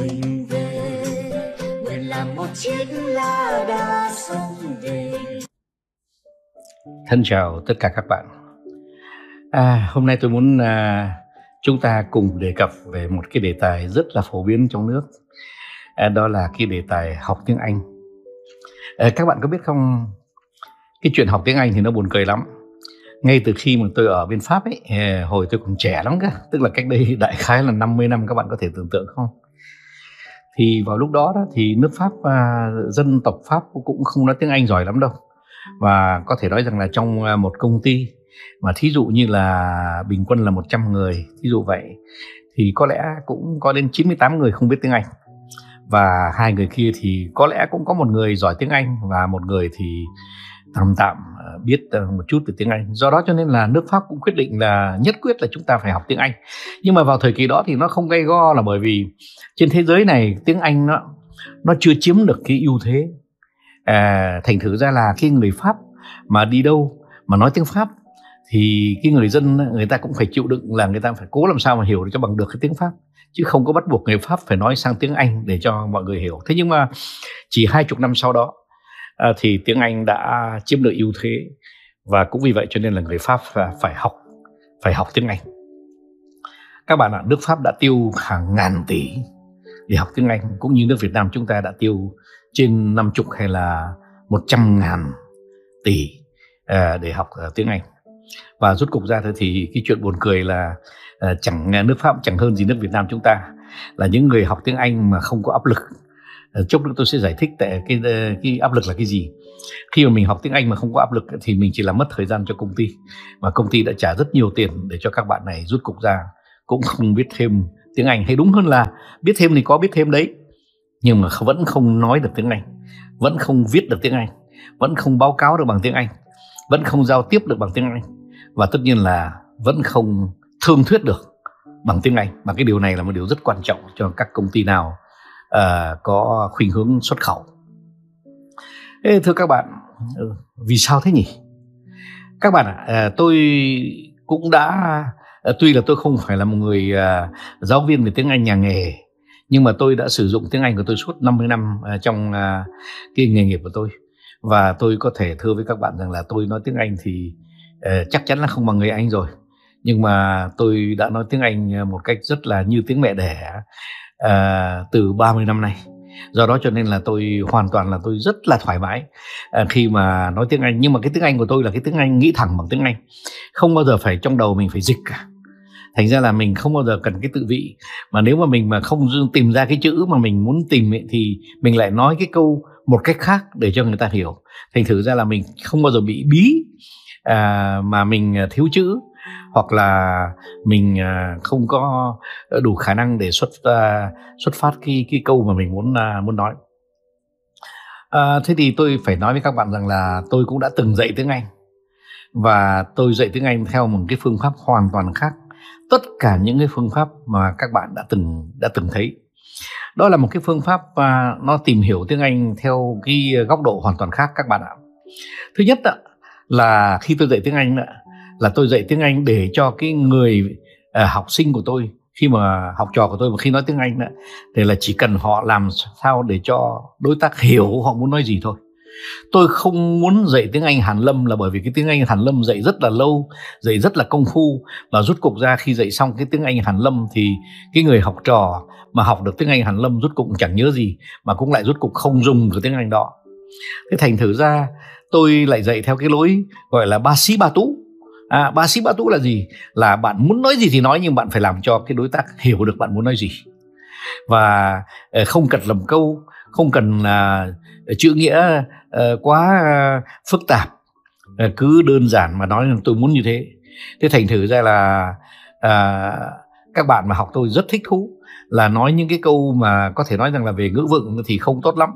mình về nguyện làm một chiếc lá đa sông về Thân chào tất cả các bạn. À, hôm nay tôi muốn à, chúng ta cùng đề cập về một cái đề tài rất là phổ biến trong nước. À, đó là cái đề tài học tiếng Anh. À, các bạn có biết không? Cái chuyện học tiếng Anh thì nó buồn cười lắm. Ngay từ khi mà tôi ở bên Pháp ấy, à, hồi tôi còn trẻ lắm cơ, tức là cách đây đại khái là 50 năm các bạn có thể tưởng tượng không? Thì vào lúc đó, đó thì nước Pháp à, dân tộc Pháp cũng không nói tiếng Anh giỏi lắm đâu. Và có thể nói rằng là trong à, một công ty mà thí dụ như là bình quân là 100 người thí dụ vậy thì có lẽ cũng có đến 98 người không biết tiếng Anh. Và hai người kia thì có lẽ cũng có một người giỏi tiếng Anh và một người thì tạm tạm biết ờ, một chút về tiếng Anh. Do đó cho nên là nước Pháp cũng quyết định là nhất quyết là chúng ta phải học tiếng Anh. Nhưng mà vào thời kỳ đó thì nó không gay go là bởi vì trên thế giới này tiếng Anh nó nó chưa chiếm được cái ưu thế à, thành thử ra là khi người pháp mà đi đâu mà nói tiếng pháp thì cái người dân người ta cũng phải chịu đựng là người ta phải cố làm sao mà hiểu cho bằng được cái tiếng pháp chứ không có bắt buộc người pháp phải nói sang tiếng anh để cho mọi người hiểu. Thế nhưng mà chỉ hai chục năm sau đó à, thì tiếng anh đã chiếm được ưu thế. Và cũng vì vậy cho nên là người pháp phải học phải học tiếng anh. Các bạn ạ nước pháp đã tiêu hàng ngàn tỷ để học tiếng anh cũng như nước việt nam chúng ta đã tiêu trên 50 hay là 100 ngàn tỷ à, để học à, tiếng Anh. Và rút cục ra thì cái chuyện buồn cười là à, chẳng nước Pháp chẳng hơn gì nước Việt Nam chúng ta là những người học tiếng Anh mà không có áp lực chốc chút nữa tôi sẽ giải thích tại cái ờ, cái áp lực là cái gì. Khi mà mình học tiếng Anh mà không có áp lực thì mình chỉ làm mất thời gian cho công ty. Mà công ty đã trả rất nhiều tiền để cho các bạn này rút cục ra cũng không biết thêm tiếng Anh. Hay đúng hơn là biết thêm thì có biết thêm đấy nhưng mà vẫn không nói được tiếng Anh, vẫn không viết được tiếng Anh, vẫn không báo cáo được bằng tiếng Anh, vẫn không giao tiếp được bằng tiếng Anh. Và tất nhiên là vẫn không thương thuyết được bằng tiếng Anh. Và cái điều này là một điều rất quan trọng cho các công ty nào uh, có khuynh hướng xuất khẩu. Ê, thưa các bạn, ừ, vì sao thế nhỉ? Các bạn ạ, à, tôi cũng đã ờ, tuy là tôi không phải là một người giáo viên về tiếng Anh nhà nghề nhưng mà tôi đã sử dụng tiếng Anh của tôi suốt 50 năm uh, trong uh, cái nghề nghiệp của tôi và tôi có thể thưa với các bạn rằng là tôi nói tiếng Anh thì uh, chắc chắn là không bằng người Anh rồi nhưng mà tôi đã nói tiếng Anh một cách rất là như tiếng mẹ đẻ uh, từ 30 năm nay. Do đó cho nên là tôi hoàn toàn là tôi rất là thoải mái. Uh, khi mà nói tiếng Anh nhưng mà cái tiếng Anh của tôi là cái tiếng Anh nghĩ thẳng bằng tiếng Anh. Không bao giờ phải trong đầu mình phải dịch cả. Thành ra là mình không bao giờ cần cái tự vị. Mà nếu mà mình mà không tìm ra cái chữ mà mình muốn tìm ấy, thì mình lại nói cái câu một cách khác để cho người ta hiểu. Thành thử ra là mình không bao giờ bị bí à, mà mình thiếu chữ hoặc là mình à, không có đủ khả năng để xuất à, xuất phát cái cái câu mà mình muốn à, muốn nói. À, thế thì tôi phải nói với các bạn rằng là tôi cũng đã từng dạy tiếng Anh. Và tôi dạy tiếng Anh theo một cái phương pháp hoàn toàn khác. Tất cả những cái phương pháp mà các bạn đã từng đã từng thấy. Đó là một cái phương pháp mà nó tìm hiểu tiếng Anh theo cái góc độ hoàn toàn khác các bạn ạ. Thứ nhất là khi tôi dạy tiếng Anh là tôi dạy tiếng Anh để cho cái người uh, học sinh của tôi khi mà học trò của tôi mà khi nói tiếng Anh thì là chỉ cần họ làm sao để cho đối tác hiểu họ muốn nói gì thôi. Tôi không muốn dạy tiếng Anh Hàn Lâm là bởi vì cái tiếng Anh Hàn Lâm dạy rất là lâu dạy rất là công phu và rút cục ra khi dạy xong cái tiếng Anh Hàn Lâm thì cái người học trò mà học được tiếng Anh Hàn Lâm rút cục chẳng nhớ gì mà cũng lại rút cục không dùng cái tiếng Anh đó. Thế thành thử ra tôi lại dạy theo cái lối gọi là ba sĩ ba tú à, ba sĩ ba tú là gì? Là bạn muốn nói gì thì nói nhưng bạn phải làm cho cái đối tác hiểu được bạn muốn nói gì. Và ờ, không cần lầm câu không cần là chữ nghĩa ờ, quá phức tạp. Ờ, cứ đơn giản mà nói tôi muốn như thế. Thế thành thử ra là à, các bạn mà học tôi rất thích thú. Là nói những cái câu mà có thể nói rằng là về ngữ vựng thì không tốt lắm.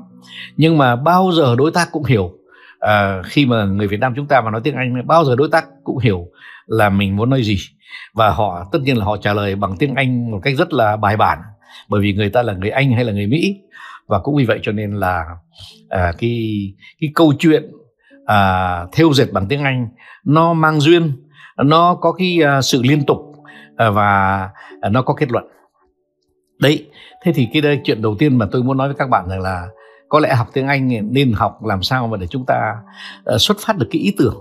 Nhưng mà bao giờ đối tác cũng hiểu à, khi mà người Việt Nam chúng ta mà nói tiếng Anh bao giờ đối tác cũng hiểu là mình muốn nói gì. Và họ tất nhiên là họ trả lời bằng tiếng Anh một cách rất là bài bản bởi vì người ta là người Anh hay là người Mỹ. Và cũng vì vậy cho nên là à, cái cái câu chuyện à, theo dệt bằng tiếng Anh nó mang duyên nó có cái à, sự liên tục à, và à, nó có kết luận. Đấy thế thì cái đây chuyện đầu tiên mà tôi muốn nói với các bạn rằng là có lẽ học tiếng Anh nên học làm sao mà để chúng ta ờ, xuất phát được cái ý tưởng.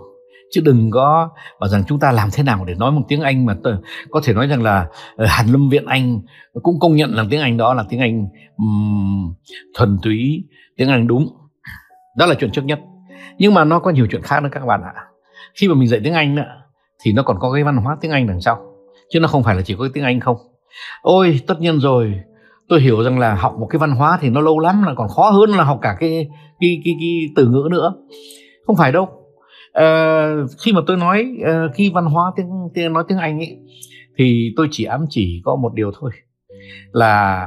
Chứ đừng có bảo rằng chúng ta làm thế nào để nói một tiếng Anh mà t- có thể nói rằng là ờ, Hàn Lâm Viện Anh cũng công nhận là tiếng Anh đó là tiếng Anh um, thuần túy tiếng Anh đúng. Đó là chuyện trước nhất. Nhưng mà nó có nhiều chuyện khác nữa các bạn ạ. Khi mà mình dạy tiếng Anh thì nó còn có cái văn hóa tiếng Anh đằng sau. Chứ nó không phải là chỉ có tiếng Anh không. Ôi tất nhiên rồi tôi hiểu rằng là học một cái văn hóa thì nó lâu lắm là còn khó hơn là học cả cái cái cái, cái từ ngữ nữa. Không phải đâu. À, khi mà tôi nói uh, khi văn hóa tiếng, tiếng nói tiếng Anh ấy thì tôi chỉ ám chỉ có một điều thôi là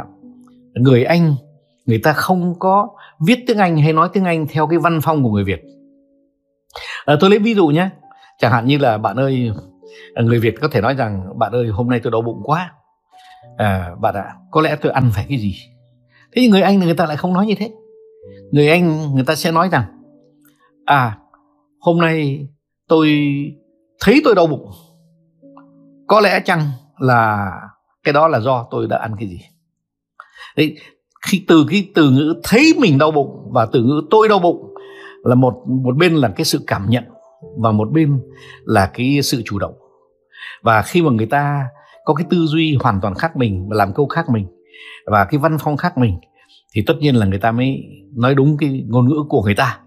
người Anh người ta không có viết tiếng Anh hay nói tiếng Anh theo cái văn phong của người Việt. À, tôi lấy ví dụ nhé. Chẳng hạn như là bạn ơi người Việt có thể nói rằng bạn ơi hôm nay tôi đau bụng quá à, bạn ạ có lẽ tôi ăn phải cái gì? Thế nhưng người anh người ta lại không nói như thế. Người anh người ta sẽ nói rằng à hôm nay tôi thấy tôi đau bụng. Có lẽ chăng là cái đó là do tôi đã ăn cái gì? Đấy, khi từ cái từ ngữ thấy mình đau bụng và từ ngữ tôi đau bụng là một một bên là cái sự cảm nhận và một bên là cái sự chủ động. Và khi mà người ta có cái tư duy hoàn toàn khác mình và làm câu khác mình và cái văn phong khác mình thì tất nhiên là người ta mới nói đúng cái ngôn ngữ của người ta.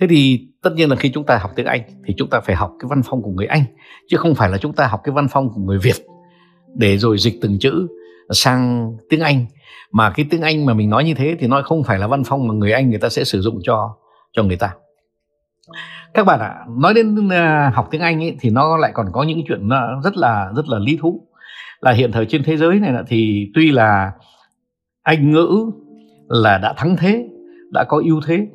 Thế thì tất nhiên là khi chúng ta học tiếng anh thì chúng ta phải học cái văn phong của người anh chứ không phải là chúng ta học cái văn phong của người việt để rồi dịch từng chữ sang tiếng anh. Mà cái tiếng anh mà mình nói như thế thì nó không phải là văn phong mà người anh người ta sẽ sử dụng cho cho người ta. Các bạn ạ à, nói đến uh, học tiếng anh ấy, thì nó lại còn có những chuyện rất là rất là lý thú là hiện thời trên thế giới này thì tuy là anh ngữ là đã thắng thế đã có ưu thế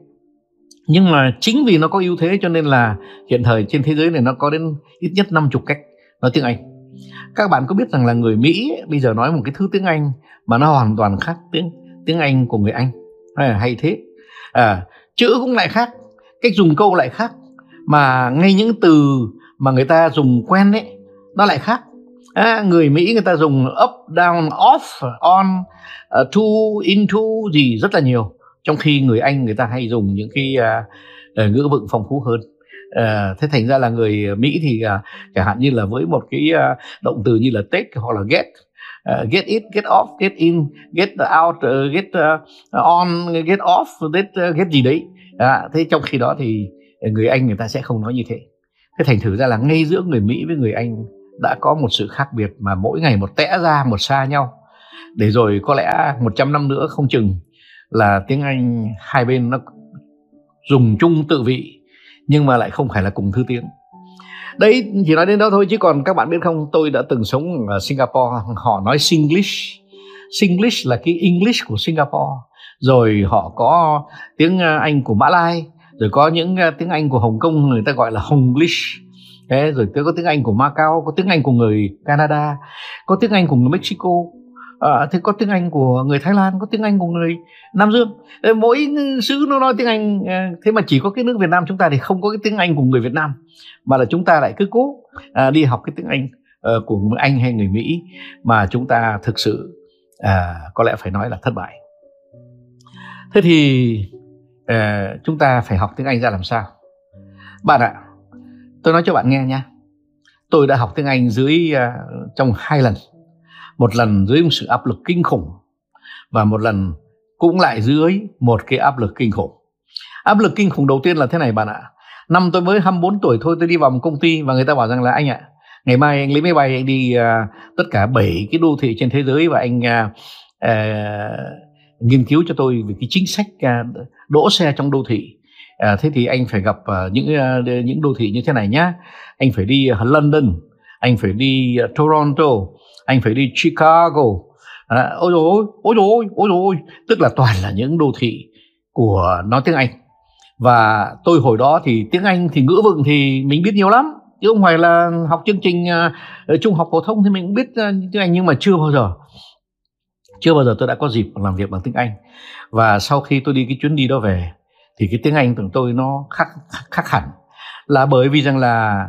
nhưng mà chính vì nó có ưu thế cho nên là hiện thời trên thế giới này nó có đến ít nhất 50 cách nói tiếng Anh. Các bạn có biết rằng là người Mỹ bây giờ nói một cái thứ tiếng Anh mà nó hoàn toàn khác tiếng tiếng Anh của người Anh. Hay, hay thế. À, chữ cũng lại khác cách dùng câu lại khác mà ngay những từ mà người ta dùng quen đấy nó lại khác à, người Mỹ người ta dùng up down off on uh, to into gì rất là nhiều trong khi người Anh người ta hay dùng những cái uh, ngữ vựng phong phú hơn uh, thế thành ra là người Mỹ thì uh, chẳng hạn như là với một cái uh, động từ như là take hoặc là get uh, get it, get off, get in, get out, uh, get uh, on, get off, get uh, get gì đấy. À, thế trong khi đó thì người Anh người ta sẽ không nói như thế. Thế thành thử ra là ngay giữa người Mỹ với người Anh đã có một sự khác biệt mà mỗi ngày một tẽ ra, một xa nhau. Để rồi có lẽ 100 năm nữa không chừng là tiếng Anh hai bên nó dùng chung tự vị, nhưng mà lại không phải là cùng thứ tiếng. Đấy, chỉ nói đến đó thôi, chứ còn các bạn biết không, tôi đã từng sống ở Singapore, họ nói Singlish. Singlish là cái English của Singapore. Rồi họ có tiếng Anh của Mã Lai, rồi có những à, tiếng Anh của Hồng Kông người ta gọi là Honglish. Thế rồi tôi có tiếng Anh của Macau, có tiếng Anh của người Canada, có tiếng Anh của người Mexico, à, thế có tiếng Anh của người Thái Lan, có tiếng Anh của người Nam Dương. Mỗi xứ nó nói tiếng Anh, à, thế mà chỉ có cái nước Việt Nam chúng ta thì không có cái tiếng Anh của người Việt Nam, mà là chúng ta lại cứ cố à, đi học cái tiếng Anh à, của người Anh hay người Mỹ mà chúng ta thực sự à, có lẽ phải nói là thất bại. Thế thì à, chúng ta phải học tiếng Anh ra làm sao? Bạn ạ, tôi nói cho bạn nghe nha. Tôi đã học tiếng anh dưới uh, trong hai lần. Một lần dưới một sự áp lực kinh khủng và một lần cũng lại dưới một cái áp lực kinh khủng. Áp lực kinh khủng đầu tiên là thế này bạn ạ. Năm tôi mới 24 tuổi thôi tôi đi vào một công ty và người ta bảo rằng là anh ạ ngày mai anh lấy máy bay anh đi uh, tất cả bảy cái đô thị trên thế giới và anh uh, uh, nghiên cứu cho tôi về cái chính sách uh, đỗ xe trong đô thị à, thế thì anh phải gặp uh, những uh, những đô thị như thế này nhá. Anh phải đi uh, London anh phải đi uh, Toronto anh phải đi Chicago. À, ôi rồi ôi rồi ôi rồi tức là toàn là những đô thị của nói tiếng Anh. Và tôi hồi đó thì tiếng Anh thì ngữ vựng thì mình biết nhiều lắm. Chứ không phải là học chương trình uh, trung học phổ thông thì mình cũng biết uh, tiếng Anh nhưng mà chưa bao giờ. Chưa bao giờ tôi đã có dịp làm việc bằng tiếng Anh. Và sau khi tôi đi cái chuyến đi đó về thì cái tiếng Anh của tôi nó khác khác hẳn. Là bởi vì rằng là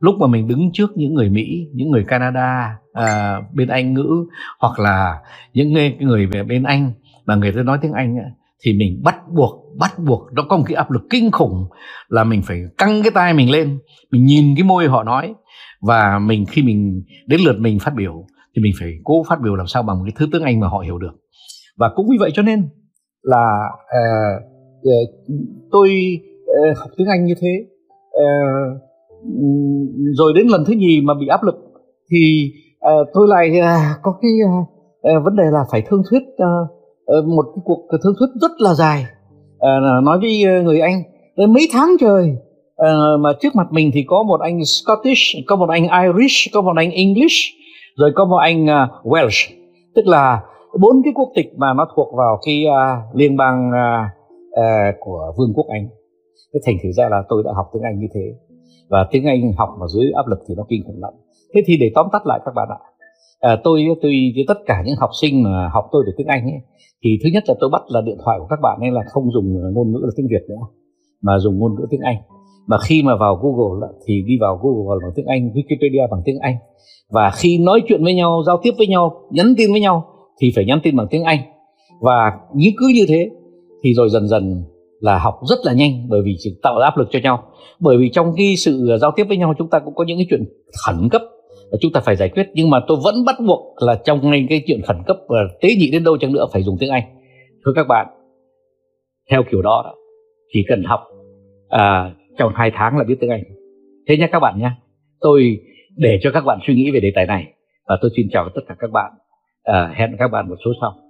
lúc mà mình đứng trước những người mỹ những người canada à, bên anh ngữ hoặc là những người, người về bên anh mà người ta nói tiếng anh thì mình bắt buộc bắt buộc nó có một cái áp lực kinh khủng là mình phải căng cái tai mình lên mình nhìn cái môi họ nói. Và mình khi mình đến lượt mình phát biểu thì mình phải cố phát biểu làm sao bằng cái thứ tiếng Anh mà họ hiểu được. Và cũng vì vậy cho nên là uh, Ờ, tôi ờ, học tiếng Anh như thế. Ờ, rồi đến lần thứ nhì mà bị áp lực thì tôi lại à, có cái vấn đề là phải thương thuyết một cái cuộc thương thuyết rất là dài. Nói với người Anh đến mấy tháng trời mà trước mặt mình thì có một anh Scottish, có một anh Irish, có một anh English, rồi có một anh Welsh, tức là bốn cái quốc tịch mà nó thuộc vào cái uh, liên bang uh, à, của Vương quốc Anh. Thế thành thử ra là tôi đã học tiếng Anh như thế. Và tiếng Anh học mà dưới áp lực thì nó kinh khủng lắm. Thế thì để tóm tắt lại các bạn ạ, à, tôi tôi với tất cả những học sinh mà học tôi được tiếng Anh ấy, thì thứ nhất là tôi bắt là điện thoại của các bạn ấy là không dùng à, ngôn ngữ là tiếng Việt nữa mà dùng ngôn ngữ tiếng Anh. Mà khi mà vào Google thì đi vào Google bằng tiếng Anh Wikipedia bằng tiếng Anh. Và khi nói chuyện với nhau giao tiếp với nhau nhắn tin với nhau thì phải nhắn tin bằng tiếng Anh. Và như cứ như thế thì rồi dần dần là học rất là nhanh bởi vì chỉ tạo áp lực cho nhau. Bởi vì trong cái sự à, giao tiếp với nhau chúng ta cũng có những cái chuyện khẩn cấp và chúng ta phải giải quyết. Nhưng mà tôi vẫn bắt buộc là trong ngay cái chuyện khẩn cấp và tế nhị đến đâu chăng nữa phải dùng tiếng Anh. Thưa các bạn theo kiểu đó, đó chỉ cần học à, trong hai tháng là biết tiếng Anh. Thế nhé các bạn nhé tôi để cho các bạn suy nghĩ về đề tài này và tôi xin chào tất cả các bạn. À, hẹn các bạn một số sau